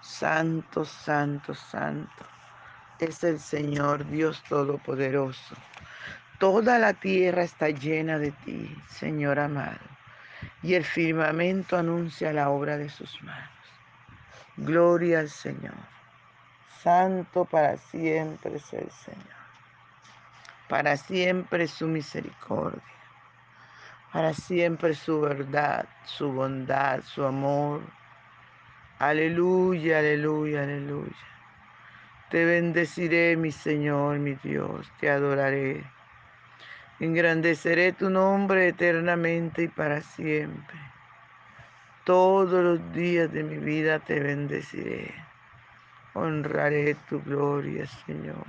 Santo, santo, santo es el Señor Dios Todopoderoso. Toda la tierra está llena de ti, Señor amado, y el firmamento anuncia la obra de sus manos. Gloria al Señor. Santo para siempre es el Señor. Para siempre su misericordia. Para siempre su verdad, su bondad, su amor. Aleluya, aleluya, aleluya. Te bendeciré, mi Señor, mi Dios, te adoraré. Engrandeceré tu nombre eternamente y para siempre. Todos los días de mi vida te bendeciré. Honraré tu gloria, Señor.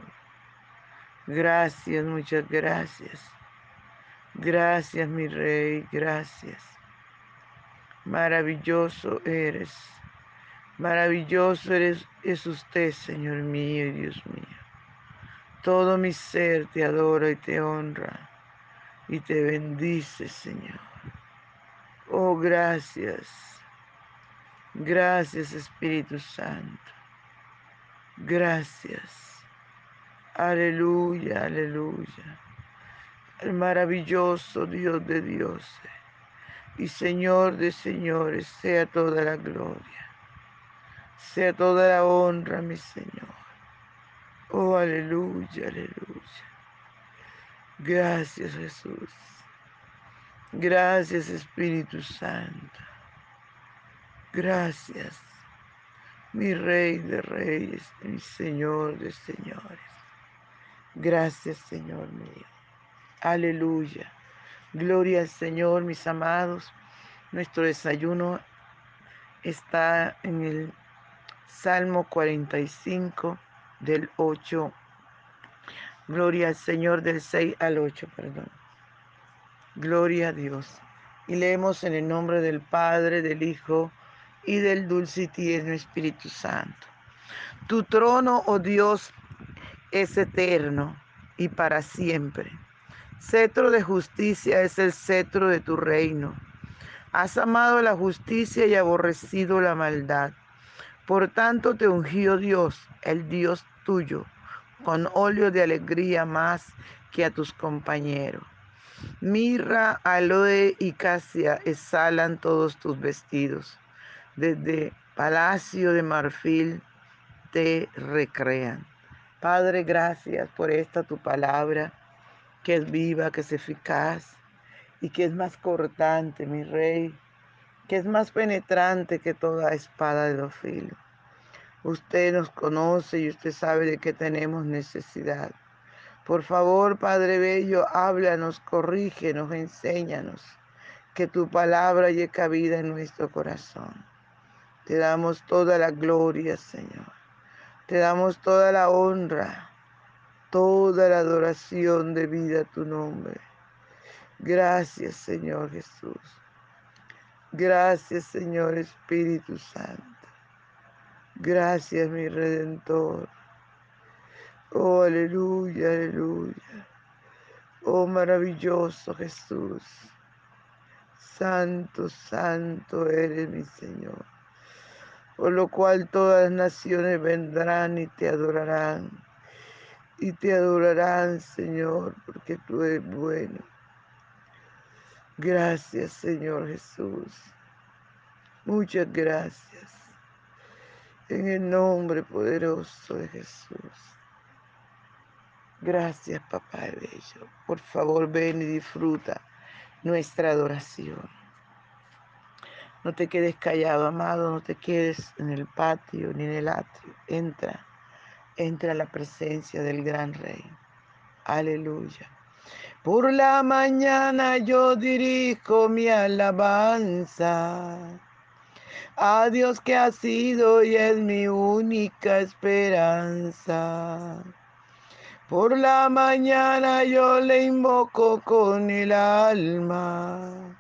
Gracias, muchas gracias. Gracias, mi Rey, gracias. Maravilloso eres. Maravilloso eres, es usted, Señor mío y Dios mío. Todo mi ser te adora y te honra y te bendice, Señor. Oh, gracias. Gracias, Espíritu Santo. Gracias. Aleluya, aleluya. El maravilloso Dios de dioses y Señor de señores, sea toda la gloria sea toda la honra, mi Señor. Oh, aleluya, aleluya. Gracias, Jesús. Gracias, Espíritu Santo. Gracias, mi Rey de Reyes, mi Señor de Señores. Gracias, Señor mío. Aleluya. Gloria al Señor, mis amados. Nuestro desayuno está en el Salmo 45 del 8. Gloria al Señor del 6 al 8, perdón. Gloria a Dios. Y leemos en el nombre del Padre, del Hijo y del dulce y tierno Espíritu Santo. Tu trono, oh Dios, es eterno y para siempre. Cetro de justicia es el cetro de tu reino. Has amado la justicia y aborrecido la maldad. Por tanto te ungió Dios, el Dios tuyo, con óleo de alegría más que a tus compañeros. Mirra, aloe y casia exhalan todos tus vestidos. Desde palacio de marfil te recrean. Padre, gracias por esta tu palabra, que es viva, que es eficaz y que es más cortante, mi rey, que es más penetrante que toda espada de los filos. Usted nos conoce y usted sabe de qué tenemos necesidad. Por favor, Padre Bello, háblanos, corrígenos, enséñanos, que tu palabra llegue cabida en nuestro corazón. Te damos toda la gloria, Señor. Te damos toda la honra, toda la adoración de vida a tu nombre. Gracias, Señor Jesús. Gracias, Señor Espíritu Santo. Gracias, mi Redentor. Oh, aleluya, aleluya. Oh, maravilloso Jesús. Santo, santo eres mi Señor. Por lo cual todas las naciones vendrán y te adorarán. Y te adorarán, Señor, porque tú eres bueno. Gracias, Señor Jesús. Muchas gracias. En el nombre poderoso de Jesús. Gracias, Papá Bello. Por favor, ven y disfruta nuestra adoración. No te quedes callado, amado, no te quedes en el patio ni en el atrio. Entra, entra a la presencia del gran Rey. Aleluya. Por la mañana yo dirijo mi alabanza a Dios que ha sido y es mi única esperanza. Por la mañana yo le invoco con el alma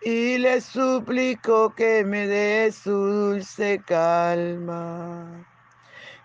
y le suplico que me dé su dulce calma.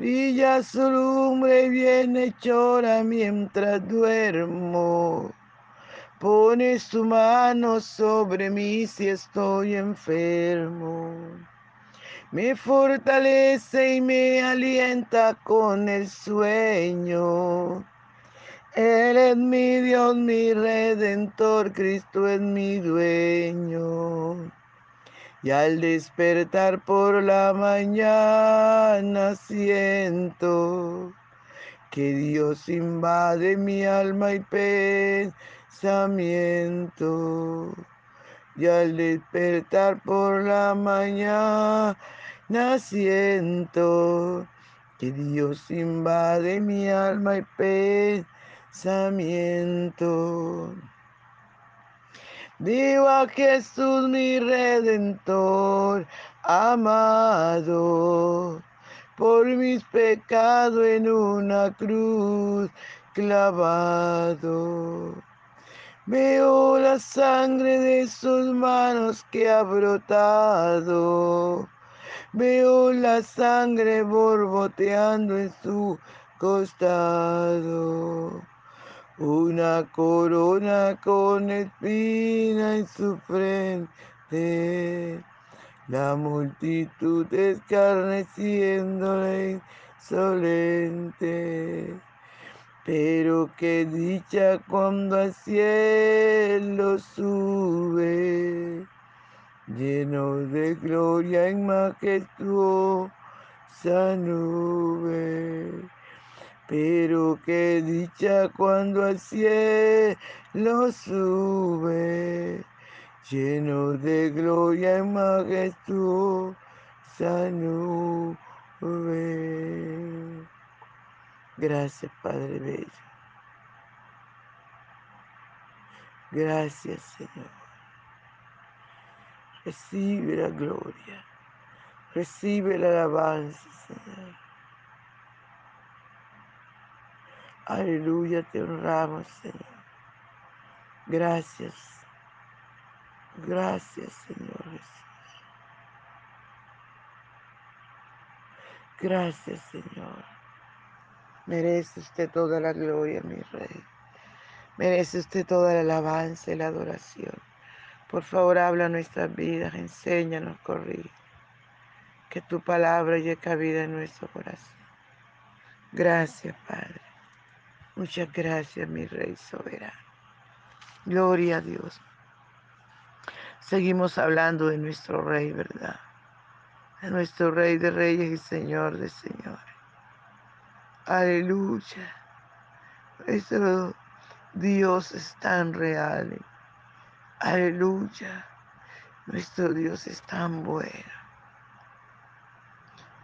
Brilla su lumbre y chora mientras duermo. Pone su mano sobre mí si estoy enfermo. Me fortalece y me alienta con el sueño. Él es mi Dios, mi redentor, Cristo es mi dueño. Y al despertar por la mañana siento que Dios invade mi alma y pensamiento. Y al despertar por la mañana siento que Dios invade mi alma y pensamiento. Vivo a Jesús mi redentor amado, por mis pecados en una cruz clavado. Veo la sangre de sus manos que ha brotado. Veo la sangre borboteando en su costado una corona con espina en su frente, la multitud escarneciéndole insolente. Pero qué dicha cuando al cielo sube, lleno de gloria en majestuosa nube pero qué dicha cuando al cielo sube, lleno de gloria y majestuosa nube. Gracias, Padre Bello. Gracias, Señor. Recibe la gloria. Recibe la alabanza, Señor. Aleluya, te honramos, Señor. Gracias. Gracias, Señor Jesús. Gracias, Señor. Merece usted toda la gloria, mi Rey. Merece usted toda la alabanza y la adoración. Por favor, habla nuestras vidas, enséñanos, corrige. Que tu palabra llegue vida en nuestro corazón. Gracias, Padre. Muchas gracias, mi Rey soberano. Gloria a Dios. Seguimos hablando de nuestro Rey, ¿verdad? De nuestro Rey de Reyes y Señor de Señores. Aleluya. Nuestro Dios es tan real. Aleluya. Nuestro Dios es tan bueno.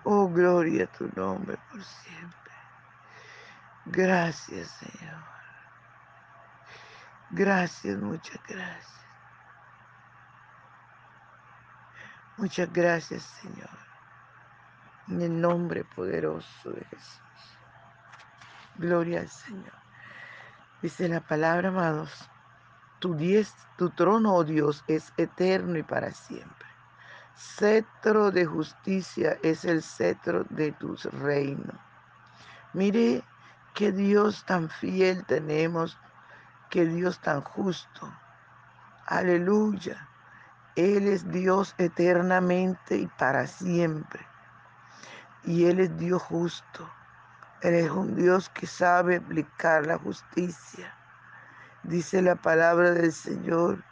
Oh, gloria a tu nombre por siempre. Gracias, Señor. Gracias, muchas gracias. Muchas gracias, Señor. En el nombre poderoso de Jesús. Gloria al Señor. Dice la palabra, amados, tu, diez, tu trono, oh Dios, es eterno y para siempre. Cetro de justicia es el cetro de tu reino. Mire Qué Dios tan fiel tenemos, qué Dios tan justo. Aleluya. Él es Dios eternamente y para siempre. Y Él es Dios justo. Él es un Dios que sabe aplicar la justicia. Dice la palabra del Señor,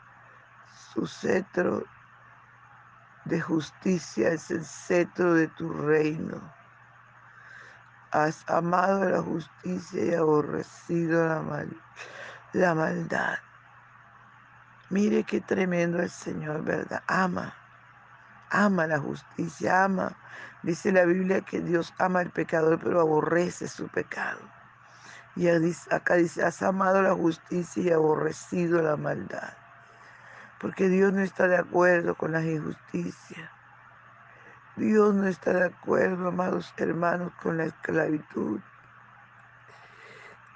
su cetro de justicia es el cetro de tu reino. Has amado la justicia y aborrecido la, mal, la maldad. Mire qué tremendo el Señor, ¿verdad? Ama, ama la justicia, ama. Dice la Biblia que Dios ama al pecador, pero aborrece su pecado. Y acá dice, has amado la justicia y aborrecido la maldad. Porque Dios no está de acuerdo con las injusticias. Dios no está de acuerdo, amados hermanos, con la esclavitud.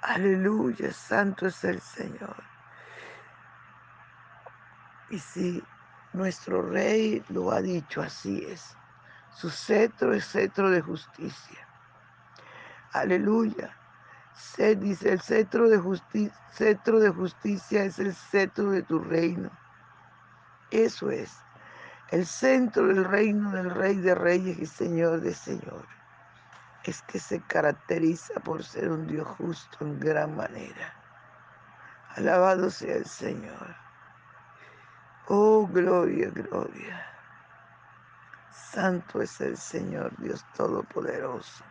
Aleluya, santo es el Señor. Y si nuestro rey lo ha dicho, así es. Su cetro es cetro de justicia. Aleluya. Se dice, el cetro de, cetro de justicia es el cetro de tu reino. Eso es. El centro del reino del Rey de Reyes y Señor de Señores es que se caracteriza por ser un Dios justo en gran manera. Alabado sea el Señor. Oh, gloria, gloria. Santo es el Señor Dios Todopoderoso.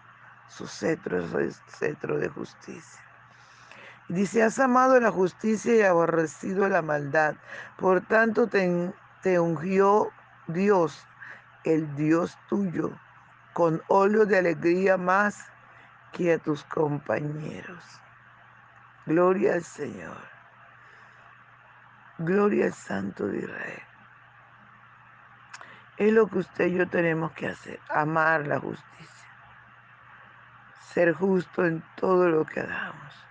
Su cetro es el cetro de justicia. Dice, has amado la justicia y aborrecido la maldad. Por tanto te, te ungió Dios, el Dios tuyo, con óleo de alegría más que a tus compañeros. Gloria al Señor. Gloria al Santo de Israel. Es lo que usted y yo tenemos que hacer, amar la justicia, ser justo en todo lo que hagamos.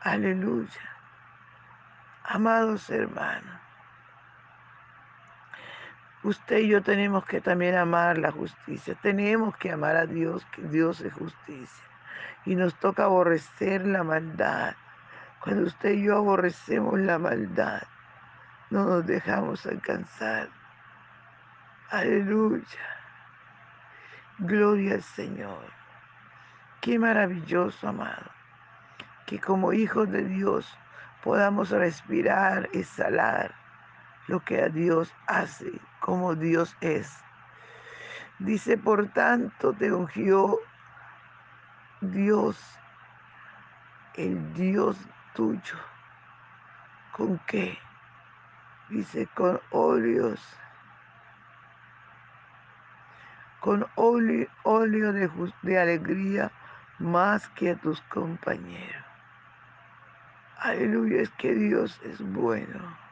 Aleluya. Amados hermanos, usted y yo tenemos que también amar la justicia. Tenemos que amar a Dios, que Dios es justicia. Y nos toca aborrecer la maldad. Cuando usted y yo aborrecemos la maldad, no nos dejamos alcanzar. Aleluya. Gloria al Señor. Qué maravilloso, amado, que como hijos de Dios podamos respirar, exhalar lo que a Dios hace, como Dios es. Dice, por tanto, te ungió Dios, el Dios tuyo. ¿Con qué? Dice, con óleos, con óleo, de, de alegría más que a tus compañeros. Aleluya, es que Dios es bueno.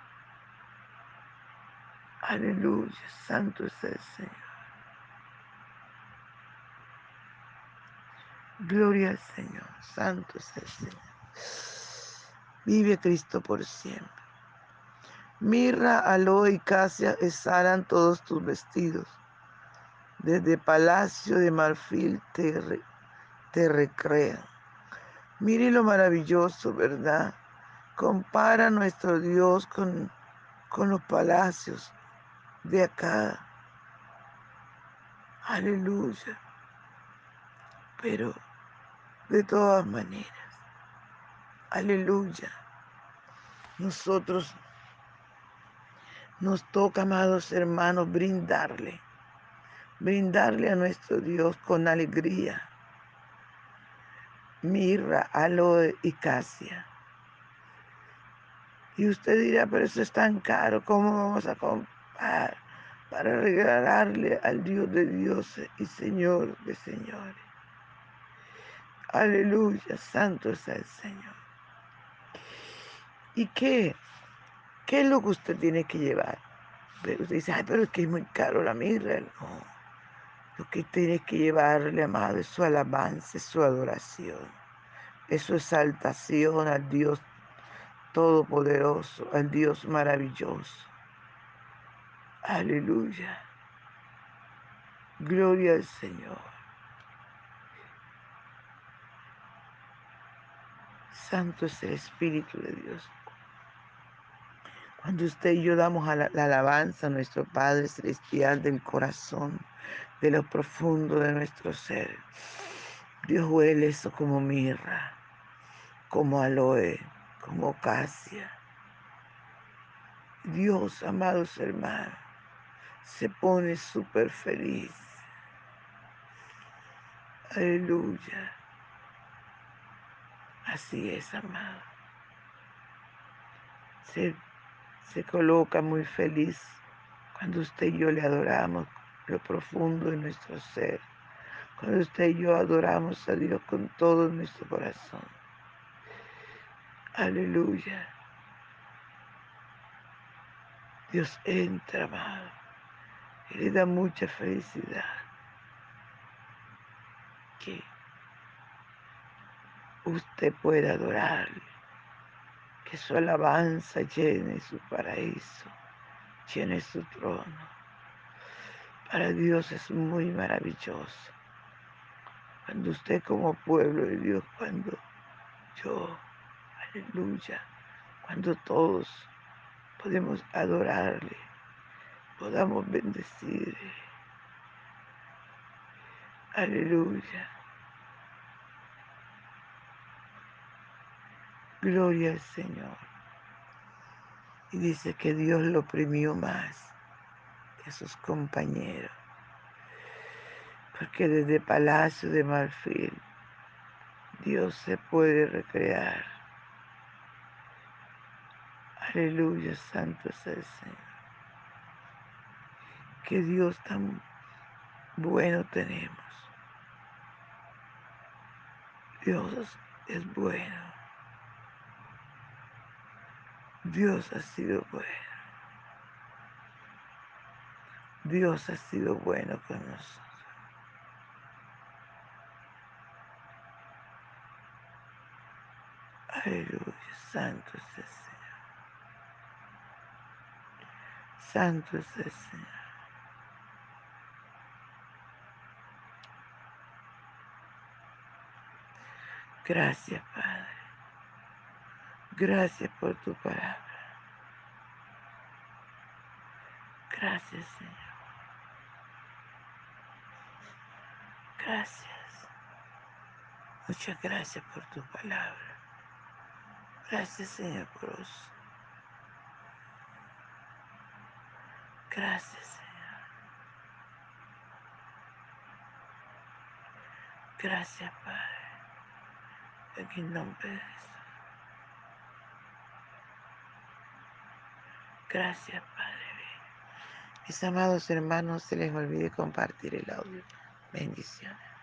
Aleluya, santo es el Señor. Gloria al Señor, santo es el Señor. Vive Cristo por siempre. Mirra, aloe y casia exhalan todos tus vestidos. Desde palacio de marfil te, te recrean. Mire lo maravilloso, ¿verdad? Compara nuestro Dios con, con los palacios de acá. Aleluya. Pero de todas maneras, aleluya. Nosotros nos toca, amados hermanos, brindarle, brindarle a nuestro Dios con alegría, mirra, aloe y casia. Y usted dirá, pero eso es tan caro, ¿cómo vamos a comprar? Para regalarle al Dios de dioses y Señor de señores. Aleluya, santo es el Señor. ¿Y qué? ¿Qué es lo que usted tiene que llevar? Usted dice, ay, pero es que es muy caro la mirra. No. Lo que tiene que llevarle, amado, es su alabanza, es su adoración, es su exaltación al Dios todopoderoso, al Dios maravilloso. Aleluya. Gloria al Señor. Santo es el Espíritu de Dios. Cuando usted y yo damos la, la, alabanza a nuestro Padre Celestial del corazón, de lo profundo de nuestro ser, Dios huele eso como mirra, como aloe, como casia. Dios, amados hermanos, se pone súper feliz. Aleluya. Así es, amado. Se, se coloca muy feliz cuando usted y yo le adoramos lo profundo de nuestro ser. Cuando usted y yo adoramos a Dios con todo nuestro corazón. Aleluya. Dios entra, amado le da mucha felicidad. Que usted pueda adorarle, que su alabanza llene su paraíso, llene su trono. Para Dios es muy maravilloso. Cuando usted como pueblo de Dios, cuando yo, aleluya, cuando todos podemos adorarle, podamos bendecirle. Aleluya. Gloria al Señor. Y dice que Dios lo oprimió más que sus compañeros. Porque desde Palacio de Marfil Dios se puede recrear. Aleluya, santo es el Señor. Qué Dios tan bueno tenemos. Dios es bueno. Dios ha sido bueno. Dios ha sido bueno con nosotros. Aleluya, santo es el Señor. Santo es el Señor. Gracias, Padre. Gracias por tu palabra. Gracias, Señor. Gracias. Muchas gracias por tu palabra. Gracias, Señor, eso. Gracias, Señor. Gracias, Padre. En el nombre. Gracias, Padre. Mis amados hermanos, se les olvide compartir el audio. Bendiciones.